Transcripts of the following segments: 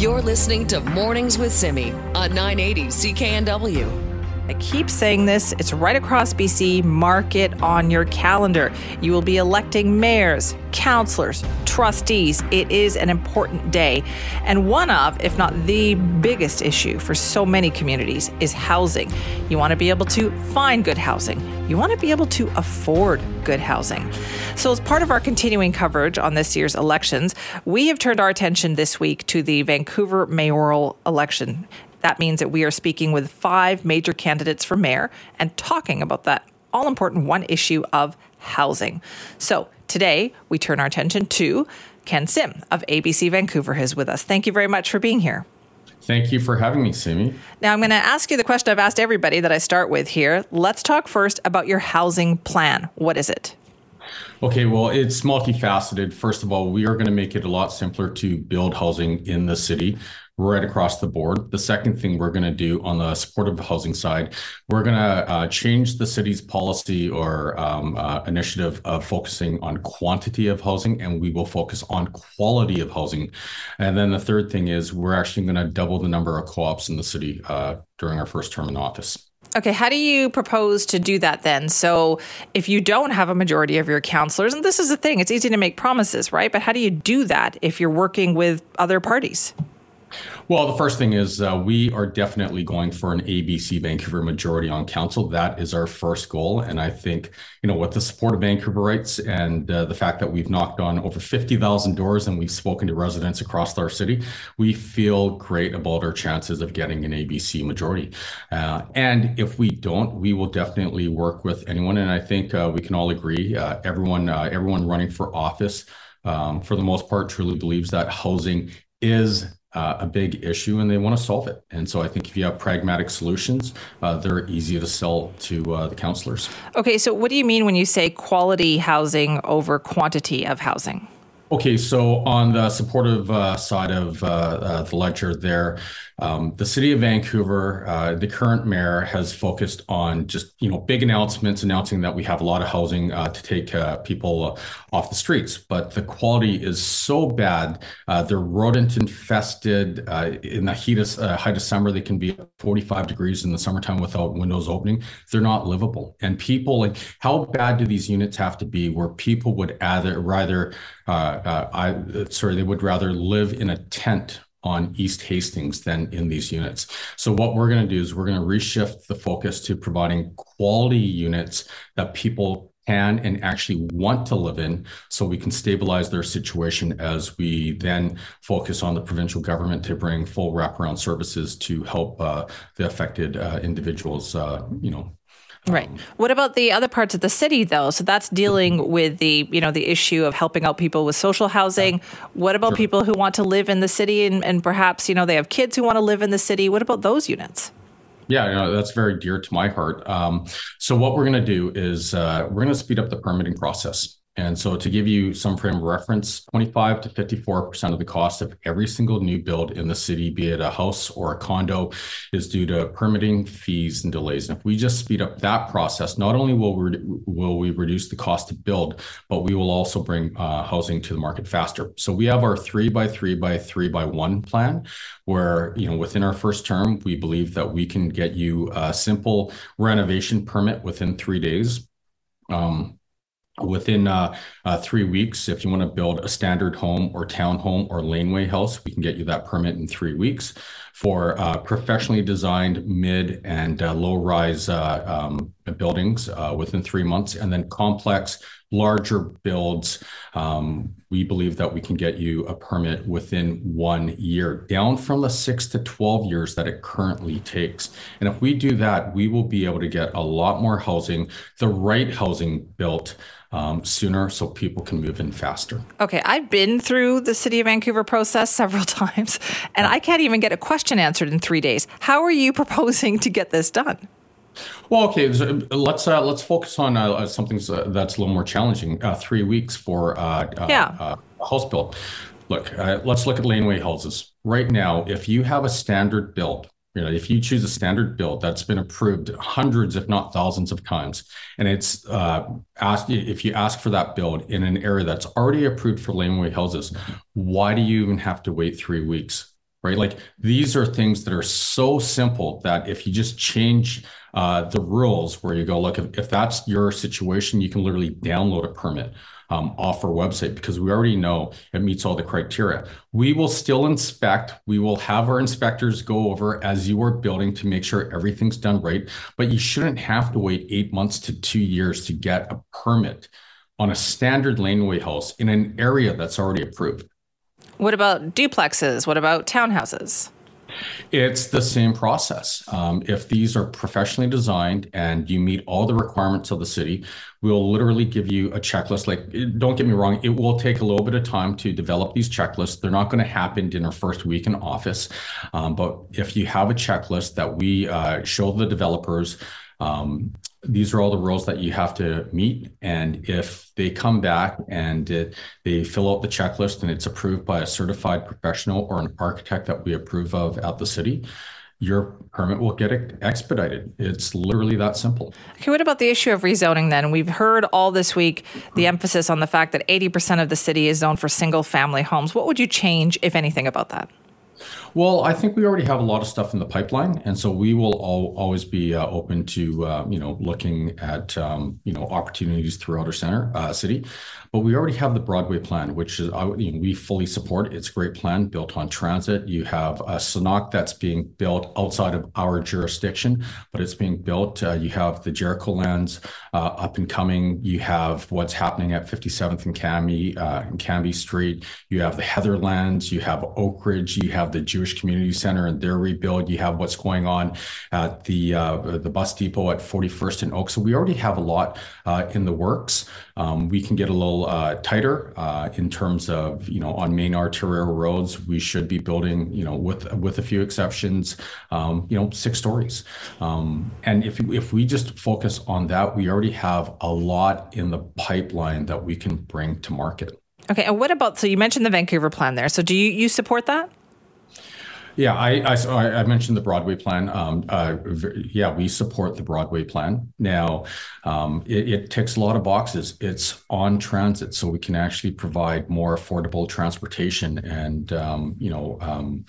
You're listening to Mornings with Simi on 980 CKNW. I keep saying this, it's right across BC. Mark it on your calendar. You will be electing mayors, councillors, trustees. It is an important day. And one of, if not the biggest issue for so many communities, is housing. You want to be able to find good housing, you want to be able to afford good housing. So, as part of our continuing coverage on this year's elections, we have turned our attention this week to the Vancouver mayoral election. That means that we are speaking with five major candidates for mayor and talking about that all important one issue of housing. So today we turn our attention to Ken Sim of ABC Vancouver, who's with us. Thank you very much for being here. Thank you for having me, Simi. Now, I'm going to ask you the question I've asked everybody that I start with here. Let's talk first about your housing plan. What is it? Okay, well, it's multifaceted. First of all, we are going to make it a lot simpler to build housing in the city right across the board. The second thing we're going to do on the supportive housing side, we're going to uh, change the city's policy or um, uh, initiative of focusing on quantity of housing, and we will focus on quality of housing. And then the third thing is we're actually going to double the number of co-ops in the city uh, during our first term in office. Okay, how do you propose to do that then? So, if you don't have a majority of your councillors, and this is the thing, it's easy to make promises, right? But how do you do that if you're working with other parties? Well, the first thing is uh, we are definitely going for an ABC Vancouver majority on council. That is our first goal. And I think, you know, with the support of Vancouverites and uh, the fact that we've knocked on over 50,000 doors and we've spoken to residents across our city, we feel great about our chances of getting an ABC majority. Uh, and if we don't, we will definitely work with anyone. And I think uh, we can all agree, uh, everyone, uh, everyone running for office, um, for the most part, truly believes that housing is uh, a big issue and they want to solve it. And so I think if you have pragmatic solutions, uh, they're easy to sell to uh, the counselors. Okay, so what do you mean when you say quality housing over quantity of housing? Okay, so on the supportive uh, side of uh, uh, the ledger there, um, the city of Vancouver, uh, the current mayor has focused on just you know big announcements announcing that we have a lot of housing uh, to take uh, people off the streets, but the quality is so bad. they're rodent infested. in the heat of high December, they can be 45 degrees in the summertime without windows opening. They're not livable, and people like how bad do these units have to be where people would rather uh, I, sorry, they would rather live in a tent on East Hastings than in these units. So what we're going to do is we're going to reshift the focus to providing quality units that people can and actually want to live in so we can stabilize their situation as we then focus on the provincial government to bring full wraparound services to help uh, the affected uh, individuals uh, you know Right. Um, what about the other parts of the city though? So that's dealing with the, you know, the issue of helping out people with social housing. What about sure. people who want to live in the city and, and perhaps, you know, they have kids who want to live in the city? What about those units? Yeah, you know, that's very dear to my heart. Um, so what we're going to do is uh, we're going to speed up the permitting process. And so to give you some frame of reference, 25 to 54% of the cost of every single new build in the city, be it a house or a condo, is due to permitting fees and delays. And if we just speed up that process, not only will we, will we reduce the cost to build, but we will also bring uh, housing to the market faster. So we have our three by three by three by one plan, where you know within our first term, we believe that we can get you a simple renovation permit within three days. Um, within uh, uh, three weeks if you want to build a standard home or townhome or laneway house we can get you that permit in three weeks for uh, professionally designed mid and uh, low rise uh, um, buildings uh, within three months, and then complex, larger builds, um, we believe that we can get you a permit within one year, down from the six to 12 years that it currently takes. And if we do that, we will be able to get a lot more housing, the right housing built um, sooner so people can move in faster. Okay, I've been through the City of Vancouver process several times, and I can't even get a question answered in three days. How are you proposing to get this done? Well, okay. Let's uh, let's focus on uh, something that's a little more challenging. Uh, three weeks for uh, uh, yeah. Uh, a house build. Look, let's look at laneway houses right now. If you have a standard build, you know, if you choose a standard build that's been approved hundreds, if not thousands of times, and it's asked if you ask for that build in an area that's already approved for laneway houses, why do you even have to wait three weeks? Right, like these are things that are so simple that if you just change uh, the rules where you go, look, if, if that's your situation, you can literally download a permit um, off our website because we already know it meets all the criteria. We will still inspect. We will have our inspectors go over as you are building to make sure everything's done right. But you shouldn't have to wait eight months to two years to get a permit on a standard laneway house in an area that's already approved. What about duplexes? What about townhouses? It's the same process. Um, if these are professionally designed and you meet all the requirements of the city, we'll literally give you a checklist. Like, don't get me wrong, it will take a little bit of time to develop these checklists. They're not going to happen in our first week in office. Um, but if you have a checklist that we uh, show the developers, um, these are all the rules that you have to meet. And if they come back and it, they fill out the checklist and it's approved by a certified professional or an architect that we approve of at the city, your permit will get expedited. It's literally that simple. Okay, what about the issue of rezoning then? We've heard all this week the emphasis on the fact that 80% of the city is zoned for single family homes. What would you change, if anything, about that? Well, I think we already have a lot of stuff in the pipeline, and so we will all, always be uh, open to uh, you know looking at um, you know opportunities throughout our center uh, city. But we already have the Broadway plan, which is you know, we fully support. It's a great plan built on transit. You have a Senákw that's being built outside of our jurisdiction, but it's being built. You have the Jericho lands up and coming. You have what's happening at 57th and Cambie uh, and Cambie Street. You have the Heatherlands. You have Oak Ridge. You have the Jewish Community Center and their rebuild. You have what's going on at the uh, the bus depot at 41st and Oak. So we already have a lot uh, in the works. Um, we can get a little uh, tighter uh, in terms of you know on main arterial roads. We should be building you know with with a few exceptions, um, you know six stories. Um, and if if we just focus on that, we already have a lot in the pipeline that we can bring to market. Okay, and what about so you mentioned the Vancouver plan there. So do you you support that? Yeah, I, I, I mentioned the Broadway plan. Um, uh, yeah, we support the Broadway plan. Now, um, it, it, ticks a lot of boxes. It's on transit, so we can actually provide more affordable transportation and um, you know, um,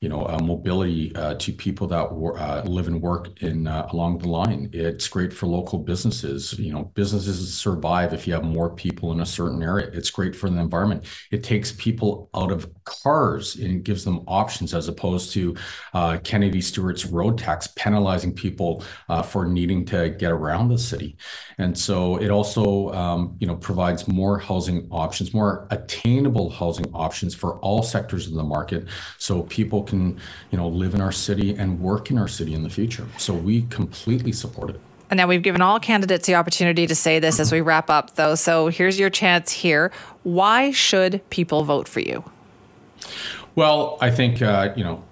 you know, uh, mobility uh, to people that uh, live and work in uh, along the line. It's great for local businesses. You know, businesses survive if you have more people in a certain area. It's great for the environment. It takes people out of cars and gives them options as opposed to uh, Kennedy Stewart's road tax penalizing people uh, for needing to get around the city. And so it also, um, you know, provides more housing options, more attainable housing options for all sectors of the market, so people can, you know, live in our city and work in our city in the future. So we completely support it. And now we've given all candidates the opportunity to say this as we wrap up, though. So here's your chance here. Why should people vote for you? Well, I think uh, you know,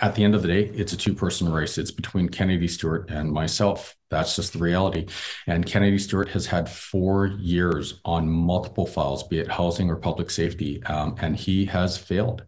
at the end of the day, it's a two-person race. It's between Kennedy Stewart and myself. That's just the reality. And Kennedy Stewart has had four years on multiple files, be it housing or public safety, um, and he has failed.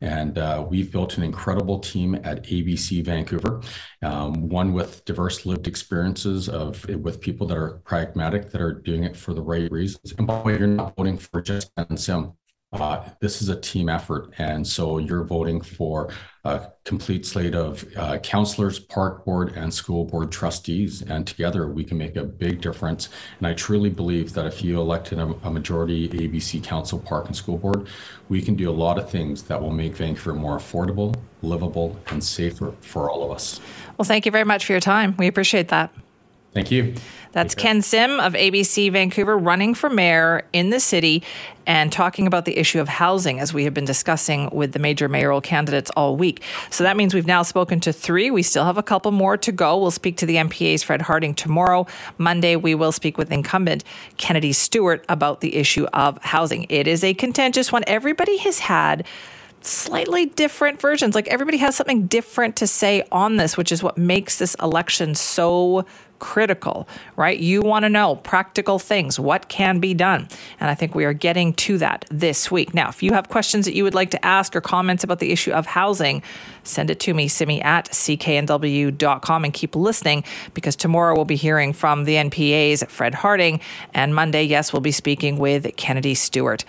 And uh, we've built an incredible team at ABC Vancouver, um, one with diverse lived experiences of with people that are pragmatic, that are doing it for the right reasons. And by the way, you're not voting for just Ken Sim. Uh, this is a team effort. And so you're voting for a complete slate of uh, counselors, park board, and school board trustees. And together we can make a big difference. And I truly believe that if you elected a, a majority ABC Council, Park, and School Board, we can do a lot of things that will make Vancouver more affordable, livable, and safer for all of us. Well, thank you very much for your time. We appreciate that. Thank you. That's Ken Sim of ABC Vancouver running for mayor in the city and talking about the issue of housing as we have been discussing with the major mayoral candidates all week. So that means we've now spoken to three. We still have a couple more to go. We'll speak to the NPA's Fred Harding tomorrow. Monday, we will speak with incumbent Kennedy Stewart about the issue of housing. It is a contentious one. Everybody has had slightly different versions. Like everybody has something different to say on this, which is what makes this election so critical, right? You want to know practical things, what can be done. And I think we are getting to that this week. Now, if you have questions that you would like to ask or comments about the issue of housing, send it to me, simi at cknw.com, and keep listening because tomorrow we'll be hearing from the NPA's Fred Harding. And Monday, yes, we'll be speaking with Kennedy Stewart.